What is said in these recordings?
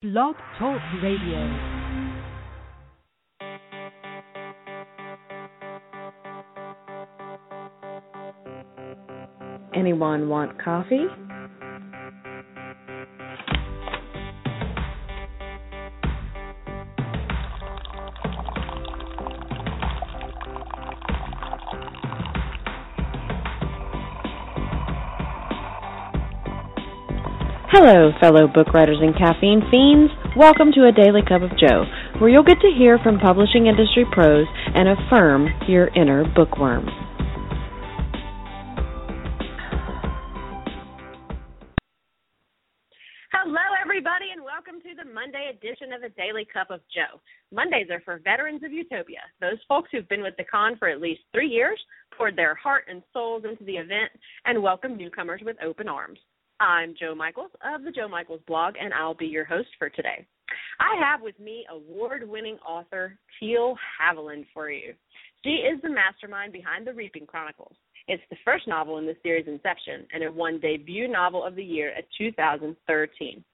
Blog Talk Radio. Anyone want coffee? Hello, fellow book writers and caffeine fiends. Welcome to A Daily Cup of Joe, where you'll get to hear from publishing industry pros and affirm your inner bookworm. Hello, everybody, and welcome to the Monday edition of A Daily Cup of Joe. Mondays are for veterans of Utopia, those folks who've been with the con for at least three years, poured their heart and souls into the event, and welcome newcomers with open arms. I'm Jo Michaels of the Jo Michaels blog, and I'll be your host for today. I have with me award winning author Teal Haviland for you. She is the mastermind behind the Reaping Chronicles. It's the first novel in the series' inception, and it won Debut Novel of the Year at 2013.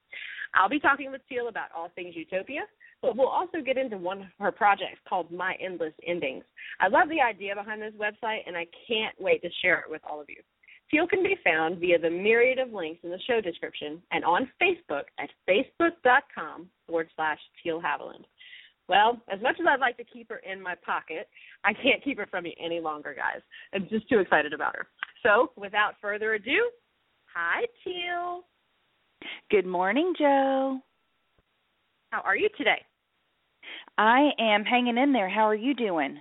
I'll be talking with Teal about all things Utopia, but we'll also get into one of her projects called My Endless Endings. I love the idea behind this website, and I can't wait to share it with all of you. Teal can be found via the myriad of links in the show description and on Facebook at facebook.com forward slash Teal Haviland. Well, as much as I'd like to keep her in my pocket, I can't keep her from you any longer, guys. I'm just too excited about her. So, without further ado, hi, Teal. Good morning, Jo. How are you today? I am hanging in there. How are you doing?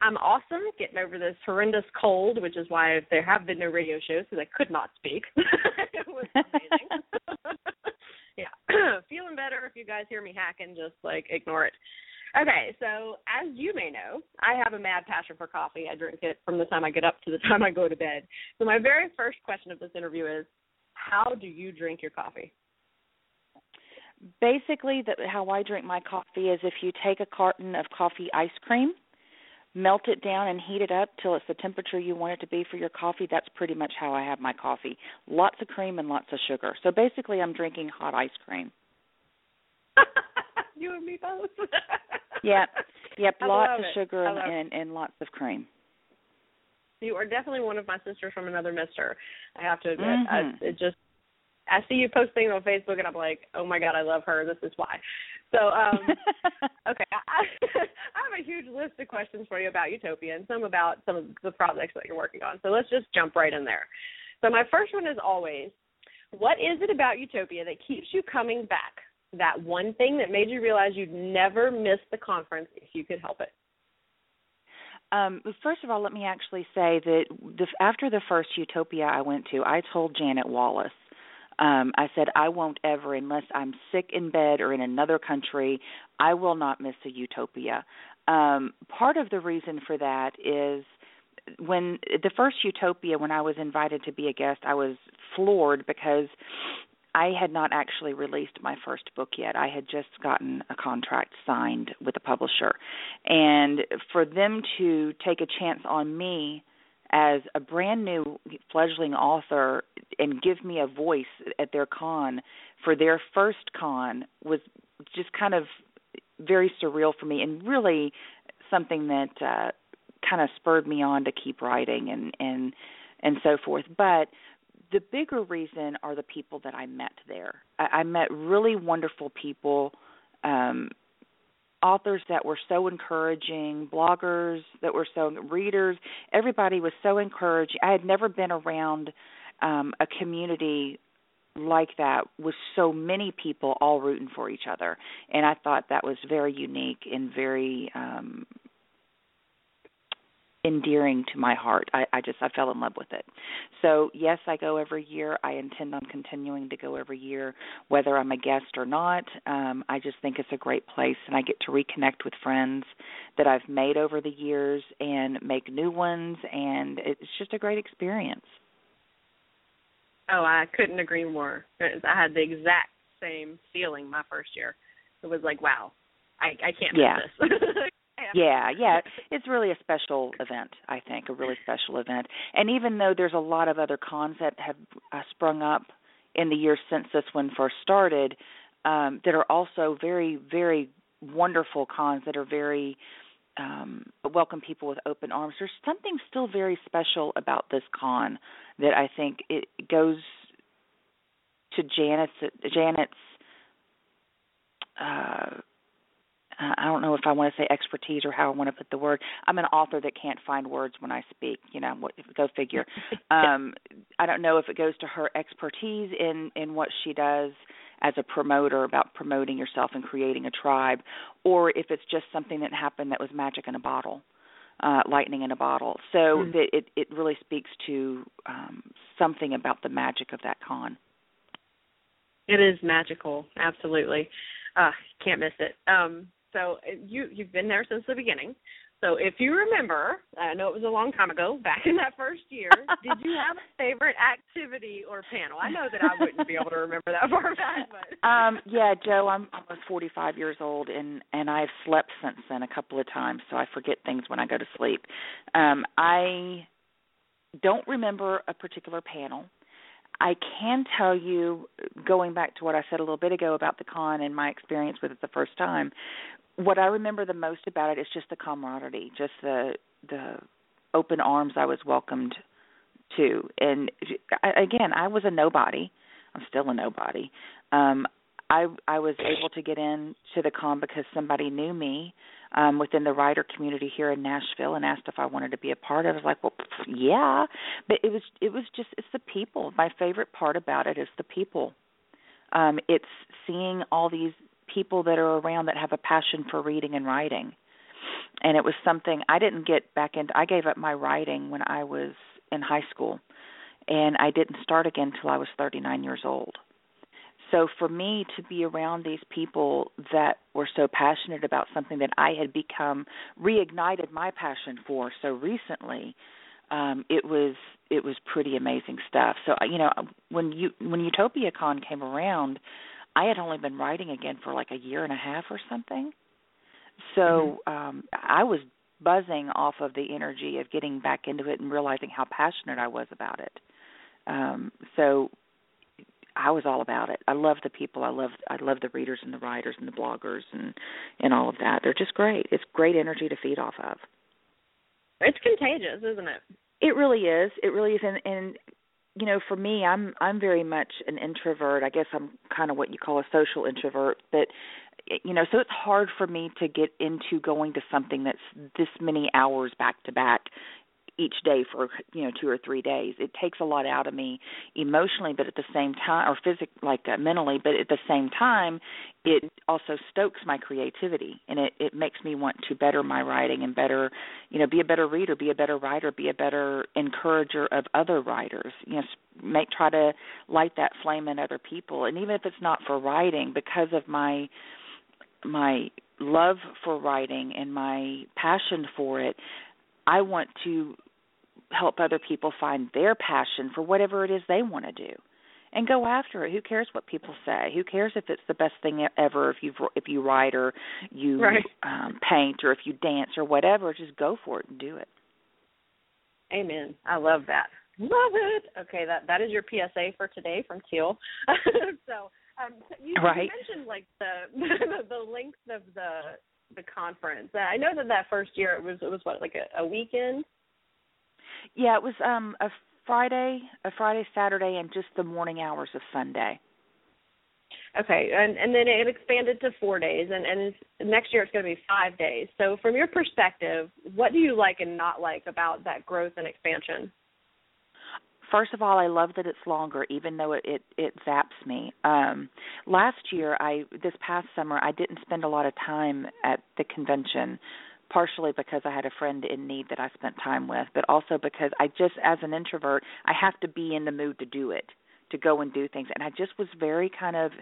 I'm awesome, getting over this horrendous cold, which is why there have been no radio shows because I could not speak. it was amazing. yeah, feeling better. If you guys hear me hacking, just like ignore it. Okay, so as you may know, I have a mad passion for coffee. I drink it from the time I get up to the time I go to bed. So my very first question of this interview is, how do you drink your coffee? Basically, the, how I drink my coffee is if you take a carton of coffee ice cream melt it down and heat it up till it's the temperature you want it to be for your coffee. That's pretty much how I have my coffee. Lots of cream and lots of sugar. So basically, I'm drinking hot ice cream. you and me both. yep, yep. I lots of sugar love and, and lots of cream. You are definitely one of my sisters from another mister. I have to admit. Mhm. I, it just I see you post things on Facebook and I'm like, oh my god, I love her. This is why. So, um, okay, I, I have a huge list of questions for you about Utopia and some about some of the projects that you're working on. So let's just jump right in there. So my first one is always, what is it about Utopia that keeps you coming back? That one thing that made you realize you'd never miss the conference if you could help it. Um, first of all, let me actually say that the, after the first Utopia I went to, I told Janet Wallace um, I said, I won't ever, unless I'm sick in bed or in another country, I will not miss a utopia. Um, part of the reason for that is when the first utopia, when I was invited to be a guest, I was floored because I had not actually released my first book yet. I had just gotten a contract signed with a publisher. And for them to take a chance on me as a brand new fledgling author and give me a voice at their con for their first con was just kind of very surreal for me and really something that uh kind of spurred me on to keep writing and and and so forth but the bigger reason are the people that I met there. I, I met really wonderful people um authors that were so encouraging, bloggers that were so readers, everybody was so encouraged. I had never been around um a community like that with so many people all rooting for each other. And I thought that was very unique and very um endearing to my heart. I, I just I fell in love with it. So yes, I go every year. I intend on continuing to go every year, whether I'm a guest or not. Um, I just think it's a great place, and I get to reconnect with friends that I've made over the years and make new ones, and it's just a great experience. Oh, I couldn't agree more. I had the exact same feeling my first year. It was like, wow, I I can't miss Yeah. this. Yeah, yeah, it's really a special event. I think a really special event. And even though there's a lot of other cons that have uh, sprung up in the years since this one first started, um, that are also very, very wonderful cons that are very um, welcome people with open arms. There's something still very special about this con that I think it goes to Janet's Janet's uh, I don't know if I want to say expertise or how I want to put the word. I'm an author that can't find words when I speak. You know, what, go figure. um, I don't know if it goes to her expertise in in what she does as a promoter about promoting yourself and creating a tribe, or if it's just something that happened that was magic in a bottle. Uh, lightning in a bottle. So mm. that it it really speaks to um, something about the magic of that con. It is magical, absolutely. Uh, can't miss it. Um, so you you've been there since the beginning. So if you remember, I know it was a long time ago, back in that first year, did you have a favorite activity or panel? I know that I wouldn't be able to remember that far back, but um yeah, Jo, I'm almost 45 years old and and I've slept since then a couple of times, so I forget things when I go to sleep. Um I don't remember a particular panel. I can tell you, going back to what I said a little bit ago about the con and my experience with it the first time, what I remember the most about it is just the camaraderie, just the the open arms I was welcomed to. And again, I was a nobody. I'm still a nobody. Um I I was able to get in to the con because somebody knew me um within the writer community here in Nashville and asked if I wanted to be a part of it. I was like, "Well, yeah." But it was it was just it's the people. My favorite part about it is the people. Um it's seeing all these people that are around that have a passion for reading and writing. And it was something I didn't get back into. I gave up my writing when I was in high school, and I didn't start again until I was 39 years old. So for me to be around these people that were so passionate about something that I had become reignited my passion for so recently, um, it was it was pretty amazing stuff. So you know when you when Utopia Con came around, I had only been writing again for like a year and a half or something. So mm-hmm. um I was buzzing off of the energy of getting back into it and realizing how passionate I was about it. Um so I was all about it. I love the people. I love I love the readers and the writers and the bloggers and and all of that. They're just great. It's great energy to feed off of. It's contagious, isn't it? It really is. It really is and and you know, for me, I'm I'm very much an introvert. I guess I'm kind of what you call a social introvert, but you know, so it's hard for me to get into going to something that's this many hours back to back each day for you know two or three days. It takes a lot out of me emotionally but at the same time or physic like uh, mentally but at the same time it also stokes my creativity and it it makes me want to better my writing and better you know be a better reader be a better writer be a better encourager of other writers you know make try to light that flame in other people. And even if it's not for writing because of my my love for writing and my passion for it I want to help other people find their passion for whatever it is they want to do and go after it. Who cares what people say? Who cares if it's the best thing ever if you if you write or you right. um paint or if you dance or whatever. Just go for it and do it. Amen. I love that. Love it. Okay that that is your psa for today from teal. So um you, right. you mentioned like the the length of the the conference. I know that that first year it was it was what like a, a weekend yeah, it was um a Friday, a Friday, Saturday, and just the morning hours of Sunday. Okay, and and then it expanded to four days, and and next year it's going to be five days. So, from your perspective, what do you like and not like about that growth and expansion? First of all, I love that it's longer, even though it it, it zaps me. Um, last year, I this past summer, I didn't spend a lot of time at the convention partially because I had a friend in need that I spent time with, but also because I just, as an introvert, I have to be in the mood to do it, to go and do things. And I just was very kind of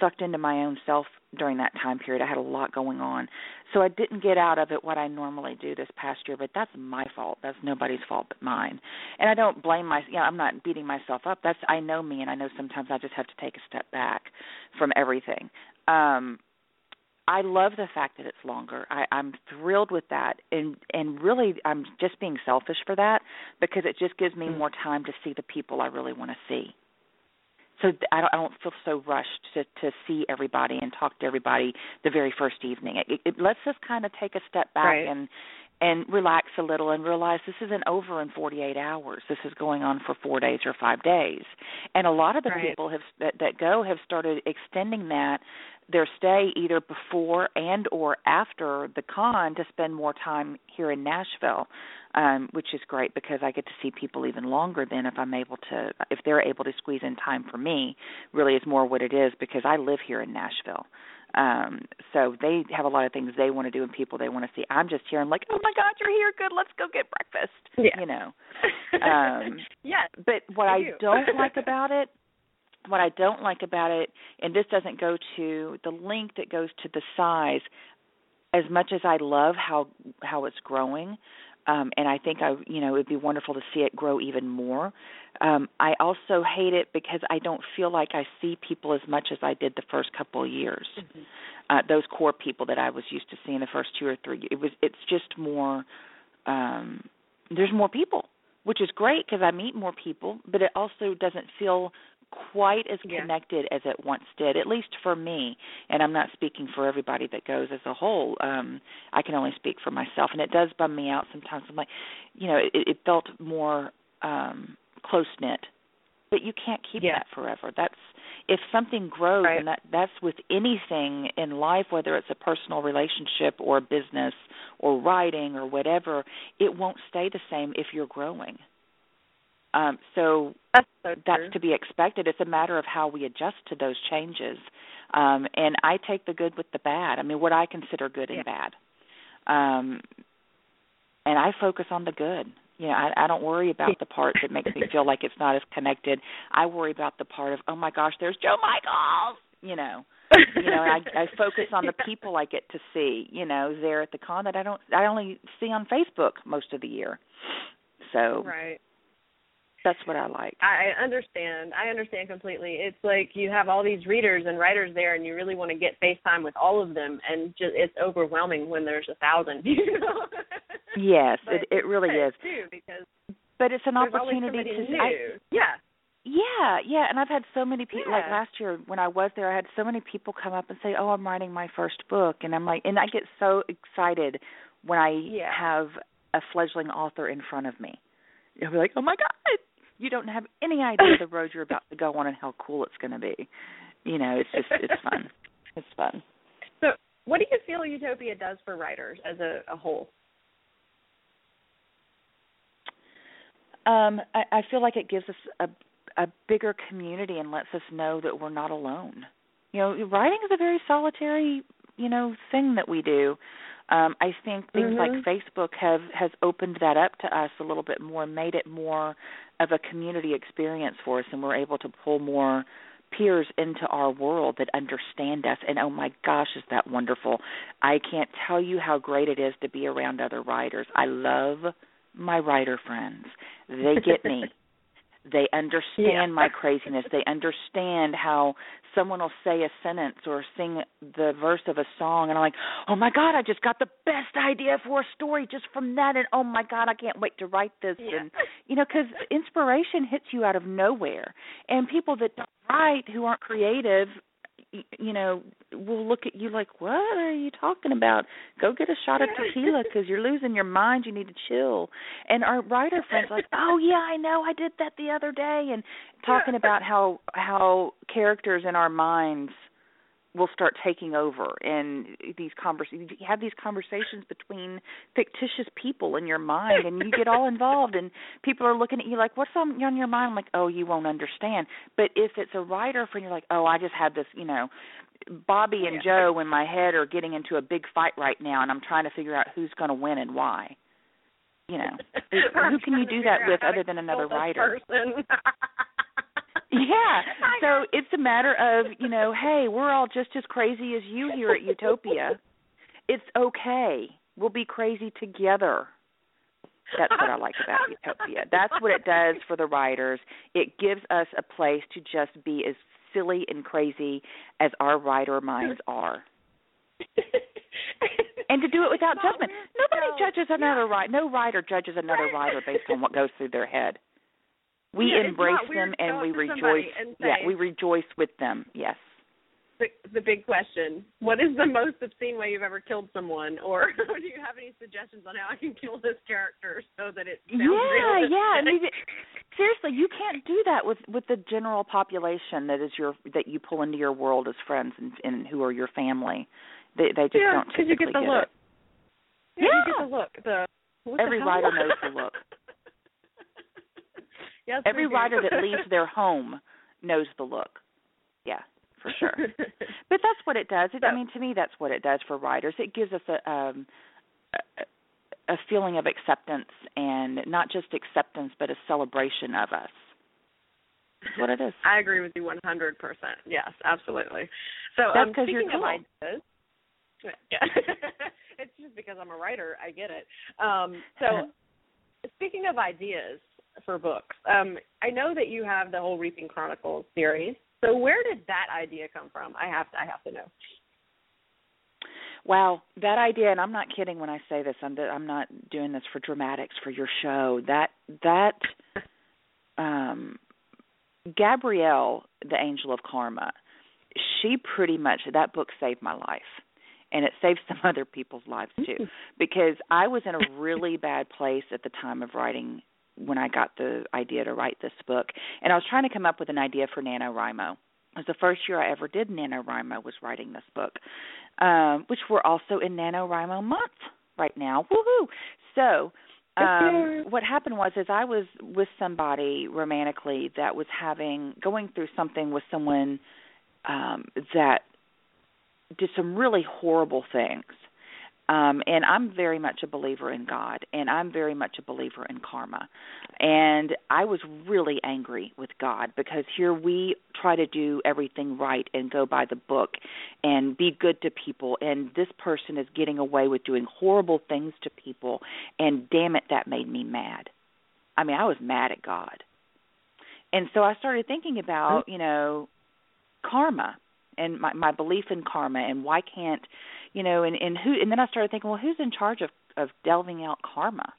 sucked into my own self during that time period. I had a lot going on. So I didn't get out of it what I normally do this past year, but that's my fault. That's nobody's fault but mine. And I don't blame my yeah, I'm not beating myself up. That's I know me and I know sometimes I just have to take a step back from everything. Um I love the fact that it's longer. I, I'm thrilled with that, and and really, I'm just being selfish for that because it just gives me mm. more time to see the people I really want to see. so I don't, I don't feel so rushed to to see everybody and talk to everybody the very first evening. It, it lets us kind of take a step back right. and and relax a little and realize this isn't over in 48 hours. This is going on for 4 days or 5 days. And a lot of the right. people have that, that go have started extending that their stay either before and or after the con to spend more time here in Nashville um, which is great because I get to see people even longer than if I'm able to if they're able to squeeze in time for me. Really, is more what it is because I live here in Nashville. Um, so they have a lot of things they want to do and people they want to see. I'm just here. I'm like, oh my God, you're here. Good, let's go get breakfast. Yeah. You know. Um, yes. But what I I do. don't like about it what I don't like about it, and this doesn't go to the link that goes to the size, as much as I love how how it's growing, um, and I think I you know it would be wonderful to see it grow even more. Um, I also hate it because I don't feel like I see people as much as I did the first couple of years. Mm-hmm. Uh, those core people that I was used to seeing the first two or three. It was it's just more. Um, there's more people, which is great because I meet more people, but it also doesn't feel quite as Yeah. connected as it once did at least for me. And i'm not speaking for everybody that goes as a whole. Um i can only speak for myself. And it does bum me out sometimes. I'm like you know it, it felt more um close knit but you can't keep Yeah. that forever. That's if something grows Right. and that that's with anything in life whether it's a personal relationship or a business or writing or whatever it won't stay the same if you're growing um so That's so that's to be expected. It's a matter of how we adjust to those changes. Um, and I take the good with the bad. I mean, what I consider good Yeah. and bad. Um, and I focus on the good. You know, I, I don't worry about the part that makes me feel like it's not as connected. I worry about the part of, oh my gosh, there's Jo Michaels. You know, you know, I, I focus on the people I get to see. You know, there at the con that I don't, I only see on Facebook most of the year. So Right. That's what I like. I understand. I understand completely. It's like you have all these readers and writers there, and you really want to get FaceTime with all of them, and just it's overwhelming when there's a thousand. You know. Yes, But it it really is. too because But it's an opportunity to new. I, yeah. Yeah, yeah, and I've had so many people like last year when I was there I had so many people come up and say, "Oh, I'm writing my first book." And I'm like and I get so excited when I Yeah. have a fledgling author in front of me. You'll be like, "Oh my god, you don't have any idea the road you're about to go on and how cool it's going to be." You know, it's just it's fun. It's fun. So, what do you feel Utopia does for writers as a, a whole? Um, I, I feel like it gives us a a bigger community and lets us know that we're not alone. You know, writing is a very solitary, you know, thing that we do. Um, I think things Mhm. like Facebook have has opened that up to us a little bit more, made it more of a community experience for us, and we're able to pull more peers into our world that understand us. And oh my gosh, is that wonderful! I can't tell you how great it is to be around other writers. I love my writer friends. They get me. They understand Yeah. my craziness. They understand how someone will say a sentence or sing the verse of a song, and I'm like, oh my God, I just got the best idea for a story just from that. And oh my God, I can't wait to write this. Yeah. And, you know, because inspiration hits you out of nowhere. And people that don't write, who aren't creative, you know, will look at you like, what are you talking about? Go get a shot of tequila because you're losing your mind. You need to chill. And our writer friends like, oh yeah, I know, I did that the other day, and talking about how how characters in our minds will start taking over and these conversations you have these conversations between fictitious people in your mind and you get all involved and people are looking at you like what's on, on your mind I'm like oh you won't understand but if it's a writer friend you're like oh i just had this you know bobby and Yeah. joe in my head are getting into a big fight right now and i'm trying to figure out who's going to win and why you know who can you do that with other than another writer. yeah. So it's a matter of, you know, hey, we're all just as crazy as you here at Utopia. It's okay. We'll be crazy together. That's what I like about Utopia. That's what it does for the writers. It gives us a place to just be as silly and crazy as our writer minds are. And to do it without judgment. Nobody judges another writer. No writer judges another writer based on what goes through their head. We yeah, embrace them and we rejoice. And say, yeah, we rejoice with them. Yes. The, the big question: What is the most obscene way you've ever killed someone, or do you have any suggestions on how I can kill this character so that it sounds yeah, realistic? yeah. I mean, seriously, you can't do that with with the general population that is your that you pull into your world as friends and, and who are your family. They they just yeah, don't typically you get the get look. it. Yeah, Yeah. you get the look. The Every the writer knows the look. Yes, Every writer that leaves their home knows the look. Yeah, for sure. But that's what it does. It, I mean, to me, that's what it does for writers. It gives us a, um, a a feeling of acceptance, and not just acceptance, but a celebration of us. That's what it is. I agree with you 100%. Yes, absolutely. So That's um, 'cause you're speaking of cool. ideas, yeah, it's just because I'm a writer. I get it. Um, so speaking of ideas for books, um, I know that you have the whole Reaping Chronicles series. So where did that idea come from? I have to, I have to know. Wow, that idea, and I'm not kidding when I say this. I'm I'm not doing this for dramatics for your show. That that um Gabrielle, the angel of karma, she pretty much that book saved my life. And it saved some other people's lives too. Because I was in a really bad place at the time of writing when I got the idea to write this book. And I was trying to come up with an idea for NaNoWriMo. It was the first year I ever did NaNoWriMo was writing this book. Um, which we're also in NaNoWriMo month right now. Woohoo. So um what happened was is I was with somebody romantically that was having going through something with someone um that did some really horrible things. Um and I'm very much a believer in God and I'm very much a believer in karma. And I was really angry with God because here we try to do everything right and go by the book and be good to people and this person is getting away with doing horrible things to people and damn it that made me mad. I mean, I was mad at God. And so I started thinking about, you know, karma and my my belief in karma and why can't you know and and who and then I started thinking well who's in charge of of delving out karma?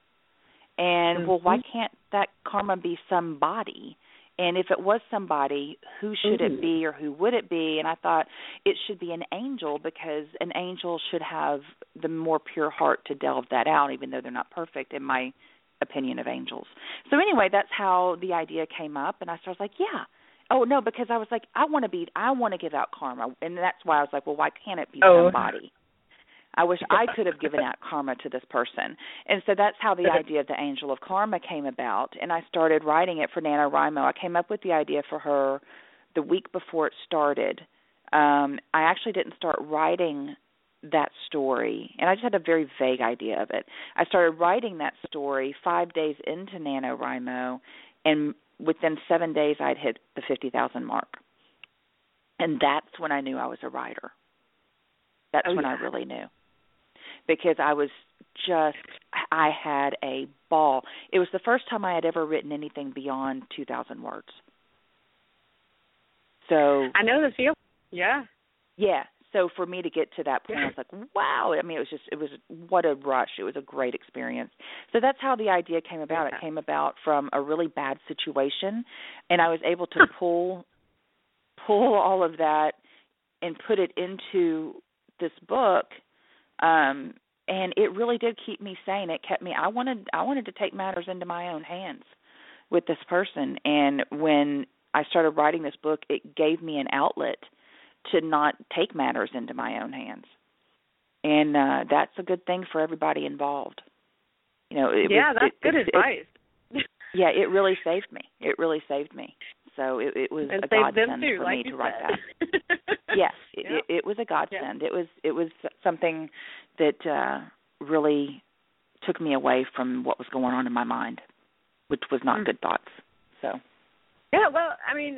And well why mm-hmm. can't that karma be somebody? And if it was somebody who should it mm-hmm. be or who would it be? And I thought it should be an angel because an angel should have the more pure heart to delve that out even though they're not perfect in my opinion of angels. So anyway that's how the idea came up and I started like yeah Oh no, because I was like, I want to be, I want to give out karma, and that's why I was like, well, why can't it be Oh. somebody? I wish I could have given out karma to this person, and so that's how the idea of the angel of karma came about. And I started writing it for NaNoWriMo. I came up with the idea for her the week before it started. Um, I actually didn't start writing that story, and I just had a very vague idea of it. I started writing that story five days into NaNoWriMo, and within seven days I'd hit the 50,000 mark. And that's when I knew I was a writer. That's Oh, when yeah. I really knew. Because I was just, I had a ball. It was the first time I had ever written anything beyond 2,000 words. So, I know the feel. Yeah. yeah. So for me to get to that point, I was like, wow. I mean, it was just, it was what a rush. It was a great experience. So that's how the idea came about. It came about from a really bad situation, and I was able to pull, pull all of that and put it into this book. Um, and it really did keep me sane. It kept me. I wanted, I wanted to take matters into my own hands with this person. And when I started writing this book, it gave me an outlet to not take matters into my own hands. And uh that's a good thing for everybody involved. You know, it yeah, was, that's it, good it, advice. It, yeah, it really saved me. It really saved me. So it, it was and a godsend too, for like me to write said. that. Yes, it, Yeah. it, it was a godsend. It was it was something that uh really took me away from what was going on in my mind, which was not Mm. good thoughts. So Yeah, well, I mean,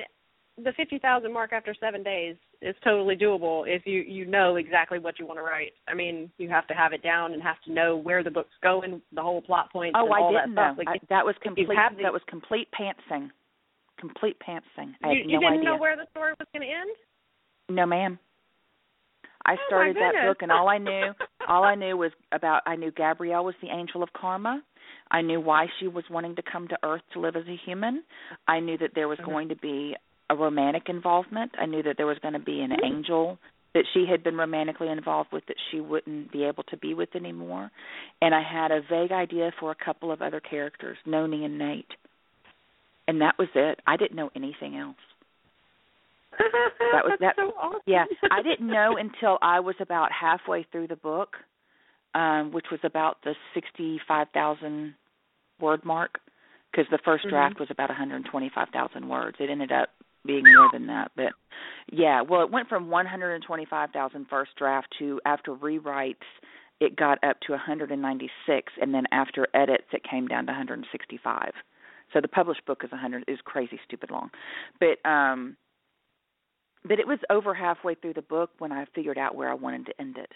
the fifty thousand mark after seven days is totally doable if you you know exactly what you want to write. I mean, you have to have it down and have to know where the book's going, the whole plot points, Oh, and I all didn't that know. stuff. Like, I, that was complete. the- that was complete pantsing. Complete pantsing. I you, had you didn't idea. know where the story was going to end. No, ma'am. I Oh, started that book, and all I knew, all I knew was about. I knew Gabrielle was the angel of karma. I knew why she was wanting to come to Earth to live as a human. I knew that there was Mm-hmm. going to be a romantic involvement. I knew that there was going to be an Mm-hmm. angel that she had been romantically involved with that she wouldn't be able to be with anymore. And I had a vague idea for a couple of other characters, Noni and Nate. And that was it. I didn't know anything else. That was That's that so awesome. yeah, I didn't know until I was about halfway through the book, um, which was about the sixty-five thousand word mark, because the 1st Mhm. draft was about one hundred twenty-five thousand words. It ended up being more than that, but yeah, well, it went from one hundred twenty-five thousand first draft to after rewrites, it got up to one hundred and ninety-six, and then after edits, it came down to one hundred and sixty-five. So the published book is 100 is crazy stupid long. But um but it was over halfway through the book when I figured out where I wanted to end it.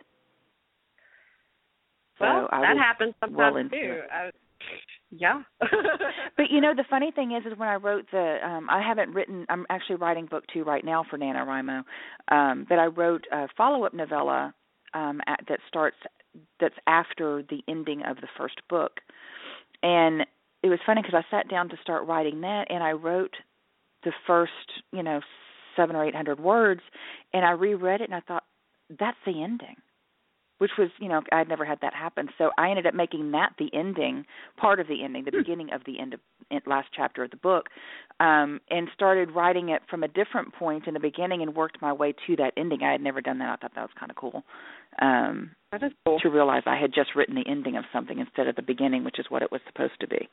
So well, I that happens sometimes well too. I, yeah. But you know the funny thing is is when I wrote the um I haven't written I'm actually writing book 2 right now for NaNoWriMo. Um but I wrote a follow-up novella um at, that starts that's after the ending of the first book. And it was funny because I sat down to start writing that and I wrote the first, you know, 7 or 800 words and I reread it and I thought that's the ending which was you know I'd never had that happen. So I ended up making that the ending, part of the ending, the beginning of the end of last chapter of the book, um, and started writing it from a different point in the beginning and worked my way to that ending. I had never done that. I thought that was kind of cool. Um, that is cool. to realize I had just written the ending of something instead of the beginning, which is what it was supposed to be.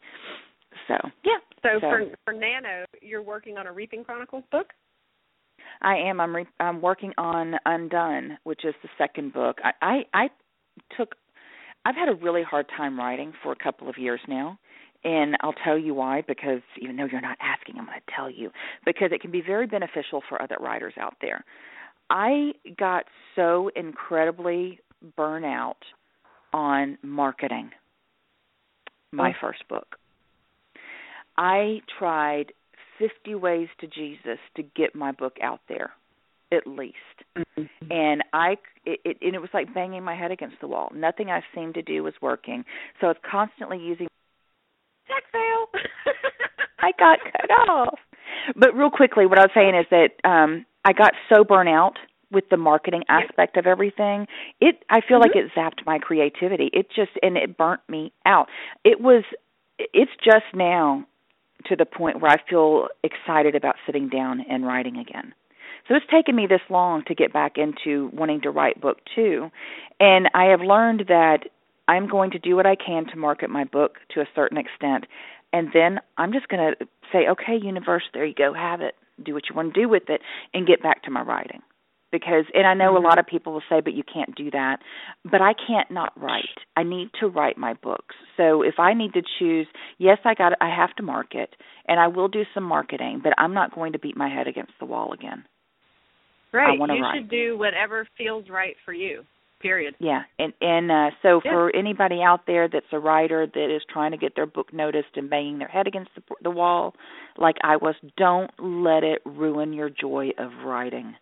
So yeah. So, So- for for Nano, you're working on a Reaping Chronicles book. I am. I'm. Re- I'm working on Undone, which is the second book. I, I I took. I've had a really hard time writing for a couple of years now, and I'll tell you why. Because even though you're not asking, I'm going to tell you because it can be very beneficial for other writers out there. I got so incredibly burnt out on marketing my Oh. first book. I tried 50 ways to Jesus to get my book out there, at least. And I it, it and it was like banging my head against the wall. Nothing I seemed to do was working. So I was constantly using Tech fail. I got cut off. But real quickly what I was saying is that um I got so burnt out with the marketing aspect of everything. It I feel like it zapped my creativity. It just and it burnt me out. It was it's just now to the point where I feel excited about sitting down and writing again. So it's taken me this long to get back into wanting to write book 2 and I have learned that I'm going to do what I can to market my book to a certain extent and then I'm just going to say okay universe there you go have it do what you want to do with it and get back to my writing because and I know a lot of people will say but you can't do that but I can't not write I need to write my books so if I need to choose yes I got I have to market and I will do some marketing but I'm not going to beat my head against the wall again right. you write. should do whatever feels right for you. Period. Yeah, and and uh, so Yeah. for anybody out there that's a writer that is trying to get their book noticed and banging their head against the, the wall, like I was, don't let it ruin your joy of writing.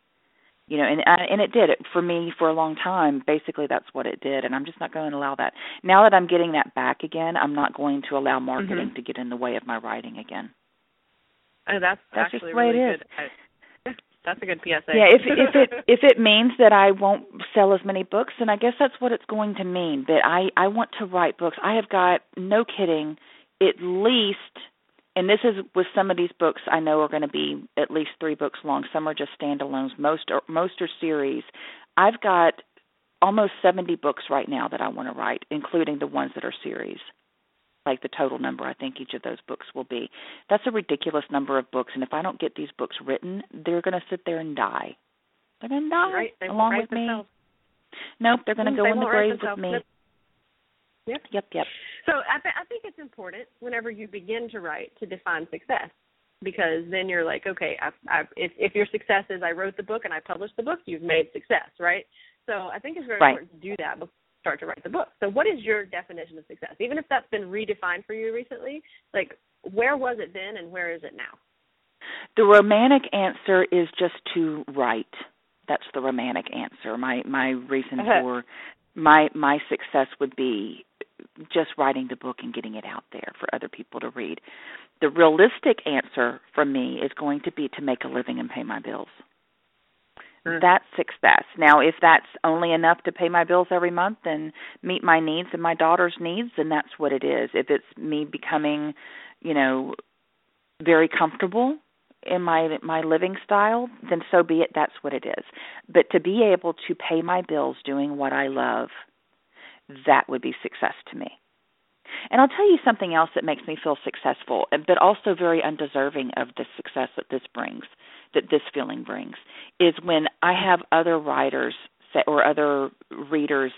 You know, and and it did it for me for a long time. Basically, that's what it did, and I'm just not going to allow that. Now that I'm getting that back again, I'm not going to allow marketing Mhm. to get in the way of my writing again. Oh, that's, That's just actually the way it really is. good. I- that's a good PSA. Yeah, if if it if it means that I won't sell as many books, then I guess that's what it's going to mean. But I I want to write books. I have got no kidding, at least, and this is with some of these books I know are going to be at least three books long. Some are just standalones. Most are most are series. I've got almost seventy books right now that I want to write, including the ones that are series. Like the total number I think each of those books will be. That's a ridiculous number of books, and if I don't get these books written, they're going to sit there and die. They're going to die right. Along write with me. themselves. Nope, they're going to Mm, go in the grave with me. Yep. Yep, yep. So I, th- I think it's important whenever you begin to write to define success, because then you're like, okay, I, I, if if your success is I wrote the book and I published the book, you've made success, right? So I think it's very Right. important to do that before you start to write the book. So what is your definition of success? Even if that's been redefined for you recently, like where was it then and where is it now? The romantic answer is just to write. That's the romantic answer. My my reason Uh-huh. for my my success would be just writing the book and getting it out there for other people to read. The realistic answer from me is going to be to make a living and pay my bills. Mm. That's success. Now, if that's only enough to pay my bills every month and meet my needs and my daughter's needs, then that's what it is. If it's me becoming, you know, very comfortable in my my living style, then so be it. That's what it is. But to be able to pay my bills doing what I love, that would be success to me. And I'll tell you something else that makes me feel successful, but also very undeserving of the success that this brings, that this feeling brings, is when I have other writers say, or other readers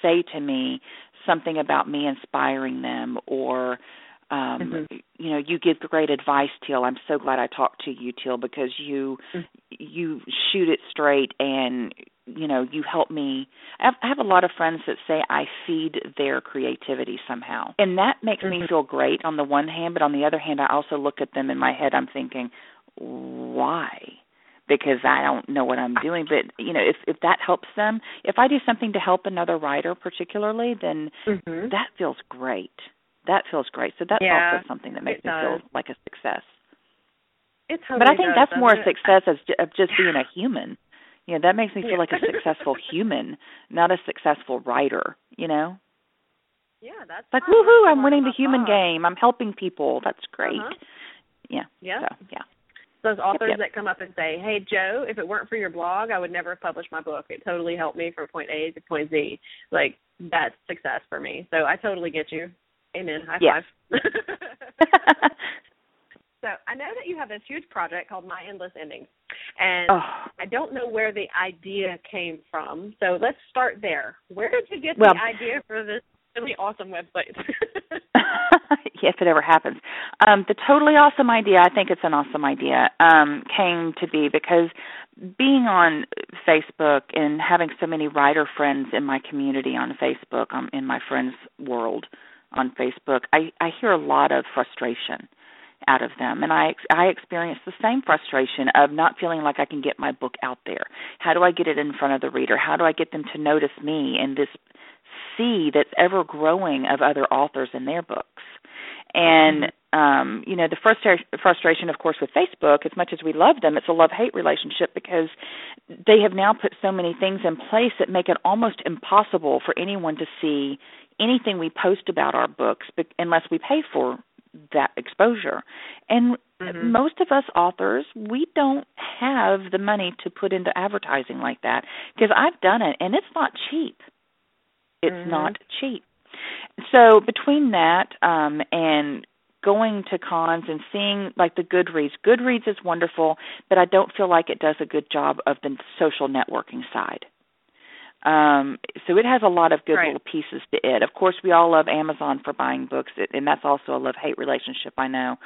say to me something about me inspiring them or um mm-hmm. you know you give great advice teal i'm so glad i talked to you teal because you mm-hmm. you shoot it straight and you know you help me I have, I have a lot of friends that say i feed their creativity somehow and that makes mm-hmm. me feel great on the one hand but on the other hand i also look at them in my head i'm thinking why because i don't know what i'm doing but you know if if that helps them if i do something to help another writer particularly then mm-hmm. that feels great that feels great so that's yeah, also something that makes me does. feel like a success it totally but i think does, that's more it? a success as of just being a human you know, that makes me feel like a successful human, not a successful writer, you know? Yeah, that's like woohoo, I'm winning the human game. I'm helping people. That's great. Uh-huh. Yeah. Yeah. So, yeah. Those authors yep, yep. that come up and say, "Hey Jo, if it weren't for your blog, I would never have published my book. It totally helped me from point A to point Z." Like that's success for me. So I totally get you. Amen. High five. So I know that you have this huge project called My Endless Endings, and oh. I don't know where the idea came from. So let's start there. Where did you get well, the idea for this really awesome website? if it ever happens, um, the totally awesome idea. I think it's an awesome idea. Um, came to be because being on Facebook and having so many writer friends in my community on Facebook, um, in my friends' world on Facebook, I, I hear a lot of frustration out of them. And i i experience the same frustration of not feeling like i can get my book out there. How do i get it in front of the reader? How do i get them to notice me and this sea that's ever growing of other authors and their books? And mm-hmm. um you know the frustration frustration of course with facebook as much as we love them it's a love hate relationship because they have now put so many things in place that make it almost impossible for anyone to see anything we post about our books unless we pay for that exposure. And mm-hmm. most of us authors, we don't have the money to put into advertising like that because I've done it and it's not cheap. It's mm-hmm. not cheap. So between that um and going to cons and seeing like the Goodreads. Goodreads is wonderful, but I don't feel like it does a good job of the social networking side. Um, so it has a lot of good right. little pieces to it. Of course, we all love Amazon for buying books, and that's also a love-hate relationship, I know.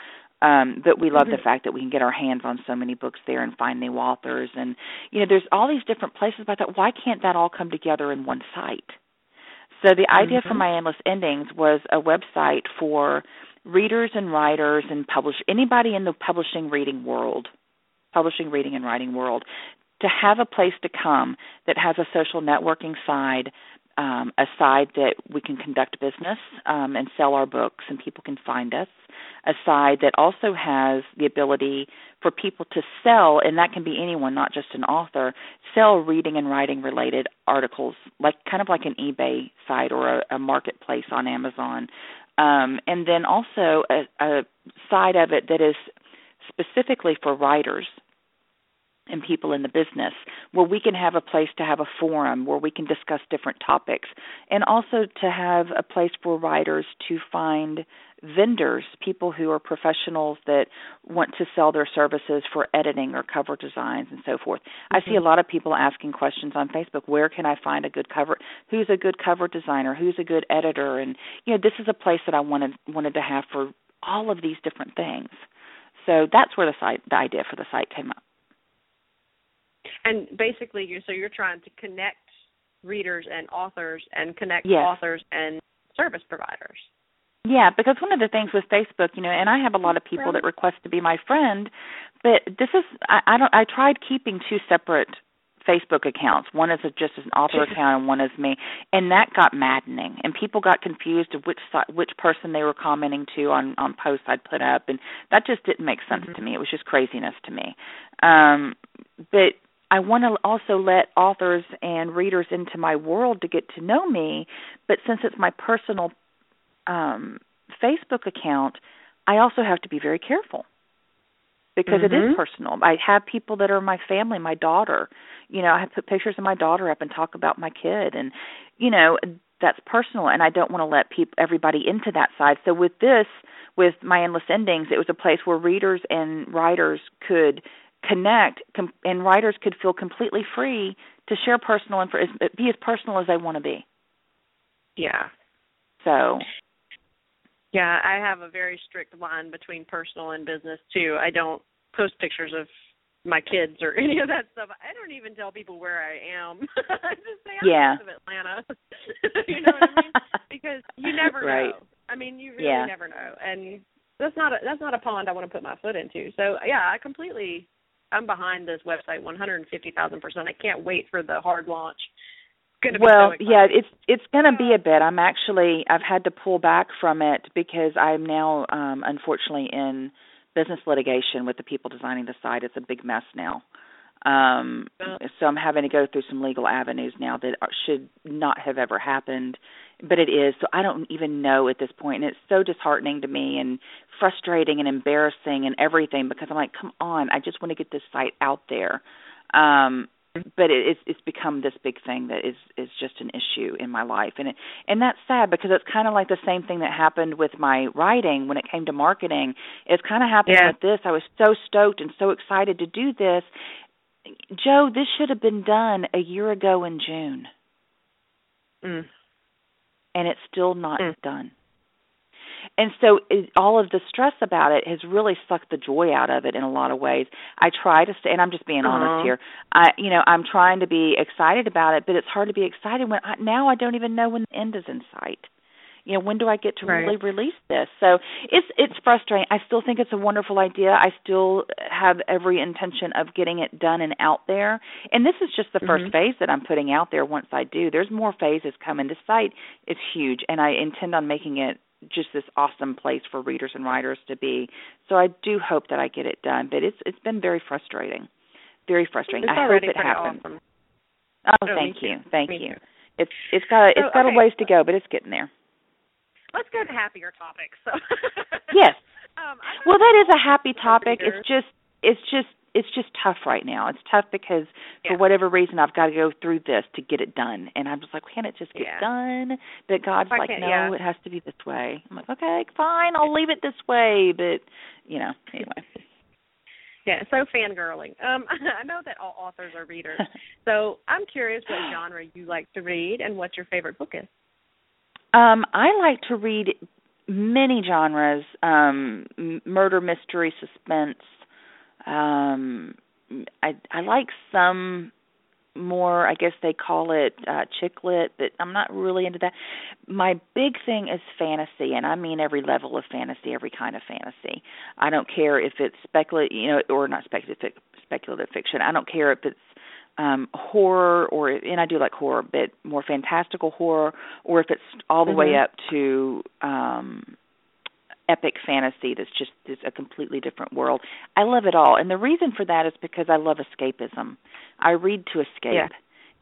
Um, but we love mm-hmm. the fact that we can get our hands on so many books there and find new authors, and you know, there's all these different places. But I thought, why can't that all come together in one site? So the idea mm-hmm. for my endless endings was a website for readers and writers and publish anybody in the publishing reading world publishing reading and writing world to have a place to come that has a social networking side, um, a side that we can conduct business um, and sell our books and people can find us, a side that also has the ability for people to sell, and that can be anyone, not just an author, sell reading and writing related articles, like kind of like an eBay site or a, a marketplace on Amazon. Um, and then also a, a side of it that is specifically for writers and people in the business where we can have a place to have a forum where we can discuss different topics and also to have a place for writers to find vendors people who are professionals that want to sell their services for editing or cover designs and so forth. Mm-hmm. i see a lot of people asking questions on facebook. Where can i find a good cover who's a good cover designer? Who's a good editor? And you know this is a place that i wanted wanted to have for all of these different things. So that's where the site the idea for the site came up and basically, you so you're trying to connect readers and authors and connect yes. authors and service providers. Yeah, because one of the things with Facebook, you know, and I have a lot of people that request to be my friend, but this is I, I don't I tried keeping two separate Facebook accounts. One is a, just an author account, and one is me, and that got maddening. And people got confused of which which person they were commenting to on on posts I'd put up, and that just didn't make sense mm-hmm. to me. It was just craziness to me. Um, but I want to also let authors and readers into my world to get to know me, but since it's my personal um, Facebook account, I also have to be very careful because mm-hmm. it is mm-hmm. personal. I have people that are my family, my daughter. You know, I have put pictures of my daughter up and talk about my kid, and you know that's personal, and I don't want to let people everybody into that side. So with this, with my endless endings, it was a place where readers and writers could connect, com- and writers could feel completely free to share personal info, be as personal as they want to be. Yeah. So yeah, I have a very strict line between personal and business too. I don't post pictures of my kids or any of that stuff. I don't even tell people where I am. I just say I'm yeah. of Atlanta. you know what I mean? Because you never right. know. I mean, you really yeah. never know. And that's not a that's not a pond I want to put my foot into. So yeah, I completely I'm behind this website 150,000%. I can't wait for the hard launch well, yeah, it's it's going to be a bit. I'm actually I've had to pull back from it because I'm now um unfortunately in business litigation with the people designing the site. It's a big mess now. Um so I'm having to go through some legal avenues now that should not have ever happened, but it is. So I don't even know at this point and it's so disheartening to me and frustrating and embarrassing and everything because I'm like, "Come on, I just want to get this site out there." Um but it, it's it's become this big thing that is is just an issue in my life and it and that's sad because it's kind of like the same thing that happened with my writing when it came to marketing it's kind of happened yeah. with this i was so stoked and so excited to do this Jo this should have been done a year ago in june mm. and it's still not mm. done and so it, all of the stress about it has really sucked the joy out of it in a lot of ways. I try to stay, and I'm just being uh-huh. honest here. I, you know, I'm trying to be excited about it, but it's hard to be excited when I, now I don't even know when the end is in sight. You know, when do I get to right. really release this? So it's it's frustrating. I still think it's a wonderful idea. I still have every intention of getting it done and out there. And this is just the mm-hmm. first phase that I'm putting out there. Once I do, there's more phases coming. The site is huge, and I intend on making it just this awesome place for readers and writers to be. So I do hope that I get it done, but it's it's been very frustrating. Very frustrating. It's I hope it happens. Awesome. Oh, oh thank you. Thank me you. Too. It's it's got so, it's got okay. a ways to go, but it's getting there. Let's go to happier topics. So Yes. Um, well, that is a happy topic. It's just it's just it's just tough right now. It's tough because yeah. for whatever reason I've got to go through this to get it done, and I'm just like, can't it just get yeah. done? But God's like, no, yeah. it has to be this way. I'm like, okay, fine, I'll leave it this way, but you know, anyway. Yeah, so fangirling. Um, I know that all authors are readers. so I'm curious what genre you like to read and what your favorite book is. Um, I like to read many genres: um, murder, mystery, suspense. Um, I I like some more. I guess they call it uh, chick lit, but I'm not really into that. My big thing is fantasy, and I mean every level of fantasy, every kind of fantasy. I don't care if it's speculative, you know, or not speculative speculative fiction. I don't care if it's um horror or and I do like horror but more fantastical horror or if it's all the way Mhm. up to um epic fantasy that's just is a completely different world. I love it all. And the reason for that is because I love escapism. I read to escape. Yeah.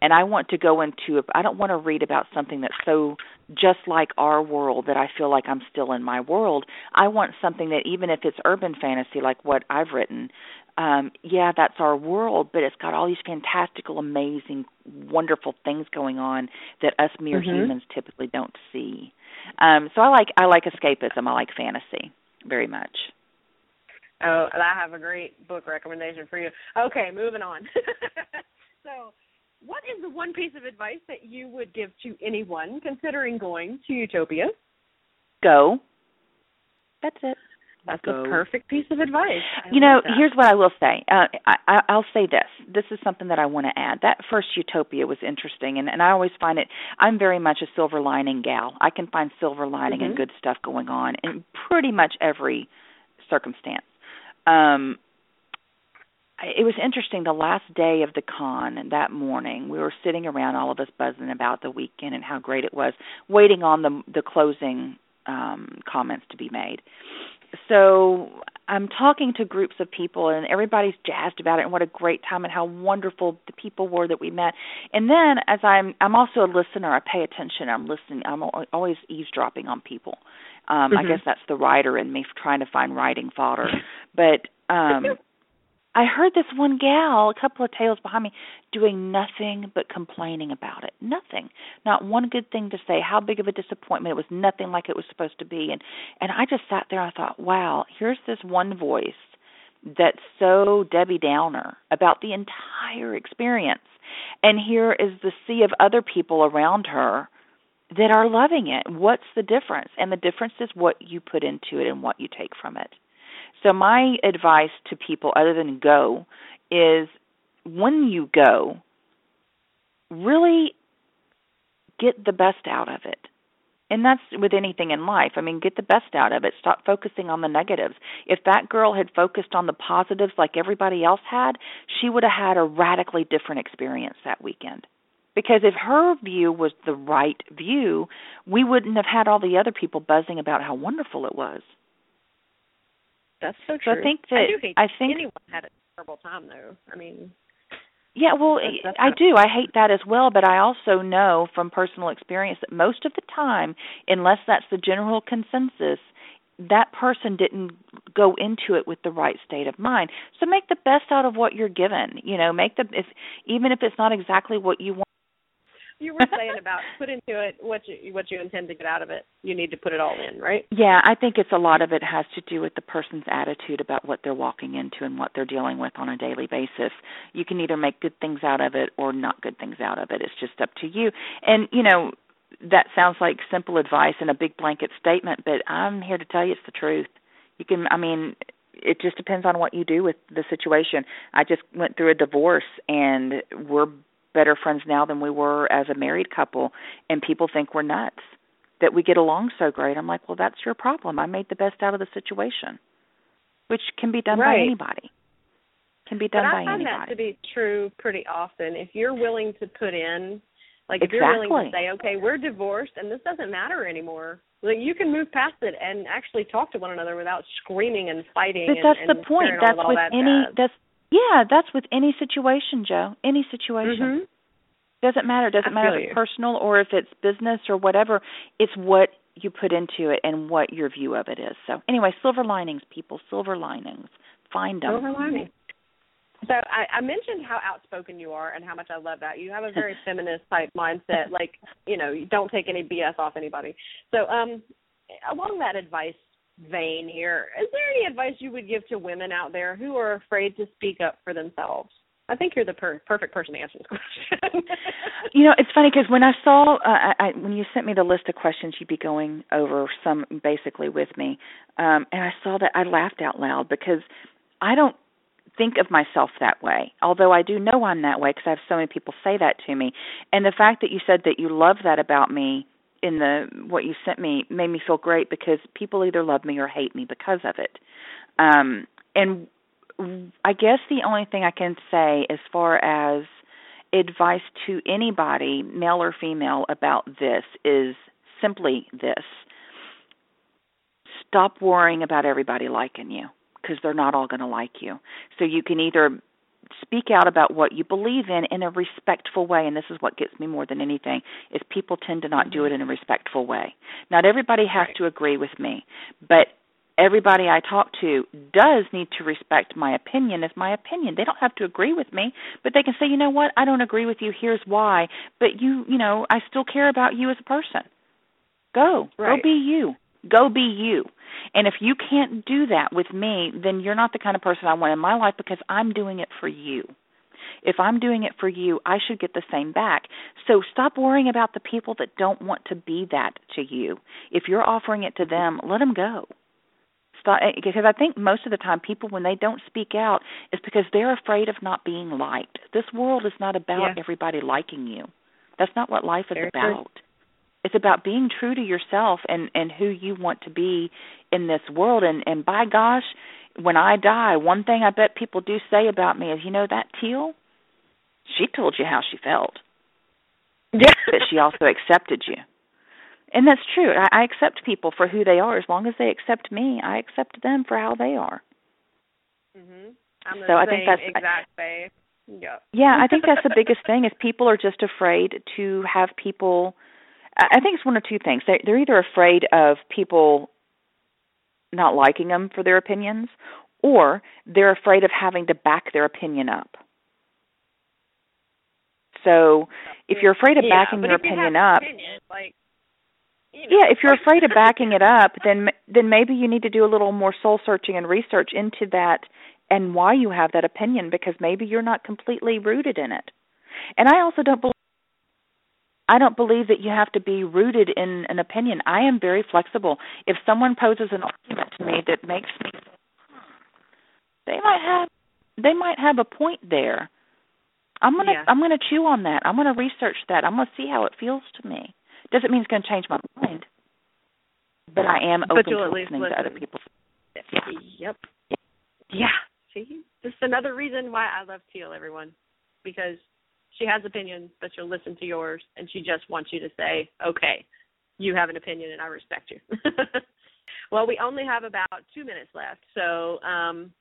And I want to go into a, I don't want to read about something that's so just like our world that I feel like I'm still in my world. I want something that even if it's urban fantasy like what I've written, um yeah, that's our world, but it's got all these fantastical, amazing, wonderful things going on that us mere Mhm. humans typically don't see. Um, so I like I like escapism. I like fantasy very much. Oh, I have a great book recommendation for you. Okay, moving on. so, what is the one piece of advice that you would give to anyone considering going to Utopia? Go. That's it. That's Go. the perfect piece of advice. I You know, that. here's what I will say. Uh, I, I'll say this. This is something that I want to add. That first Utopia was interesting, and, and I always find it. I'm very much a silver lining gal. I can find silver lining and Mhm. good stuff going on in pretty much every circumstance. Um, it was interesting the last day of the con that morning we were sitting around all of us buzzing about the weekend and how great it was waiting on the the closing um comments to be made so i'm talking to groups of people and everybody's jazzed about it and what a great time and how wonderful the people were that we met. And then as i'm i'm also a listener i pay attention i'm listening i'm always eavesdropping on people. Um mm-hmm. i guess that's the writer in me trying to find writing fodder. But um I heard this one gal, a couple of tails behind me, doing nothing but complaining about it. Nothing. Not one good thing to say. How big of a disappointment. It was nothing like it was supposed to be. And and I just sat there I thought, wow, here's this one voice that's so Debbie Downer about the entire experience. And here is the sea of other people around her that are loving it. What's the difference? And the difference is what you put into it and what you take from it. So my advice to people other than go is when you go, really get the best out of it. And that's with anything in life. I mean, get the best out of it. Stop focusing on the negatives. If that girl had focused on the positives like everybody else had, she would have had a radically different experience that weekend. Because if her view was the right view, we wouldn't have had all the other people buzzing about how wonderful it was. That's so true. So I think that I, do hate I think anyone had a terrible time though. I mean, yeah, well, that's, that's I do. I hate that as well, but I also know from personal experience that most of the time, unless that's the general consensus, that person didn't go into it with the right state of mind. So make the best out of what you're given. You know, make the if even if it's not exactly what you want you were saying about put into it what you what you intend to get out of it. You need to put it all in, right? Yeah, I think it's a lot of it has to do with the person's attitude about what they're walking into and what they're dealing with on a daily basis. You can either make good things out of it or not good things out of it. It's just up to you. And you know, that sounds like simple advice and a big blanket statement, but I'm here to tell you it's the truth. You can I mean, it just depends on what you do with the situation. I just went through a divorce and we're better friends now than we were as a married couple and people think we're nuts that we get along so great i'm like well that's your problem i made the best out of the situation which can be done right. by anybody can be done but by I find anybody that to be true pretty often. If you're willing to put in, like if exactly. you're willing to say, okay, we're divorced and this doesn't matter anymore, like you can move past it and actually talk to one another without screaming and fighting. But and, that's and the point. That's with that any. bad. That's yeah. That's with any situation, Jo. Any situation. Mm-hmm. Doesn't matter. Doesn't I matter if it's personal or if it's business or whatever. It's what you put into it and what your view of it is. So anyway, silver linings, people. Silver linings. Find them. Silver linings. So I, I mentioned how outspoken you are and how much I love that. You have a very feminist type mindset. Like, you know, you don't take any BS off anybody. So, um, along that advice vein here, is there any advice you would give to women out there who are afraid to speak up for themselves? I think you're the per- perfect person to answer this question. You know, it's funny because when I saw uh, I, when you sent me the list of questions you'd be going over some basically with me, um, and I saw that I laughed out loud because I don't think of myself that way. Although I do know I'm that way because I have so many people say that to me. And the fact that you said that you love that about me in the what you sent me made me feel great because people either love me or hate me because of it. Um and I guess the only thing I can say as far as advice to anybody, male or female, about this is simply this. Stop worrying about everybody liking you because they're not all going to like you. So you can either speak out about what you believe in in a respectful way and this is what gets me more than anything is people tend to not do it mm-hmm. in a respectful way. Not everybody has Right. to agree with me, but everybody I talk to does need to respect my opinion as my opinion. They don't have to agree with me, but they can say, "You know what? I don't agree with you. Here's why." But you, you know, I still care about you as a person. Go. Go be you. Go be you. And if you can't do that with me, then you're not the kind of person I want in my life because I'm doing it for you. If I'm doing it for you, I should get the same back. So stop worrying about the people that don't want to be that to you. If you're offering it to them, let them go. Stop eh, because I think most of the time people when they don't speak out is because they're afraid of not being liked. This world is not about Yeah. everybody liking you. That's not what life is Very true. It's about being true to yourself and and who you want to be in this world and and by gosh, when I die, one thing I bet people do say about me is, you know, that teal, she told you how she felt. Yeah. but she also accepted you. And that's true. I, I accept people for who they are. As long as they accept me, I accept them for how they are. Mhm. I'm the So I think that's- exact way. Yep. Yeah, I think that's the biggest thing is people are just afraid to have people. I think it's one of two things. They they're either afraid of people not liking them for their opinions, or they're afraid of having to back their opinion up. So if you're afraid of yeah, backing but your you opinion have up, opinion, like, you know, yeah, if you're afraid of backing it up, then then maybe you need to do a little more soul searching and research into that and why you have that opinion because maybe you're not completely rooted in it. And I also don't believe I don't believe that you have to be rooted in an opinion. I am very flexible. If someone poses an argument to me that makes me they might have they might have a point there. I'm gonna Yeah. I'm gonna chew on that. I'm gonna research that. I'm gonna see how it feels to me. Doesn't mean it's gonna change my mind. But I am open to listening to other listen. people. Yep. Yeah. See, This is another reason why I love Teal, everyone, because she has opinions, but she'll listen to yours, and she just wants you to say, "Okay, you have an opinion, and I respect you." well, we only have about two minutes left, so um,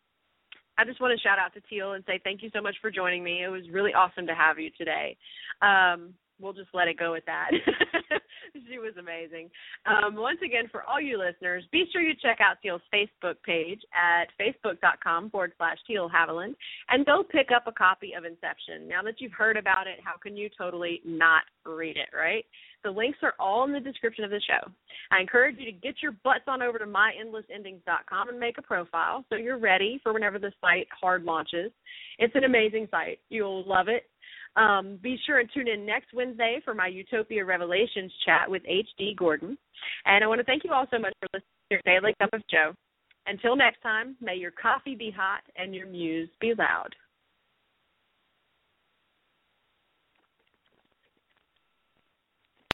I just want to shout out to Teal and say thank you so much for joining me. It was really awesome to have you today. Um, we'll just let it go with that. she was amazing. Um, once again, for all you listeners, be sure you check out Teal's Facebook page at facebook.com forward slash Teal Haviland and go pick up a copy of Inception. Now that you've heard about it, how can you totally not read it, right? The links are all in the description of the show. I encourage you to get your butts on over to myendlessendings.com and make a profile so you're ready for whenever the site hard launches. It's an amazing site. You'll love it. Um, be sure and tune in next Wednesday for my Utopia Revelations chat with H.D. Gordon. And I want to thank you all so much for listening to your Daily Cup of Joe. Until next time, may your coffee be hot and your muse be loud.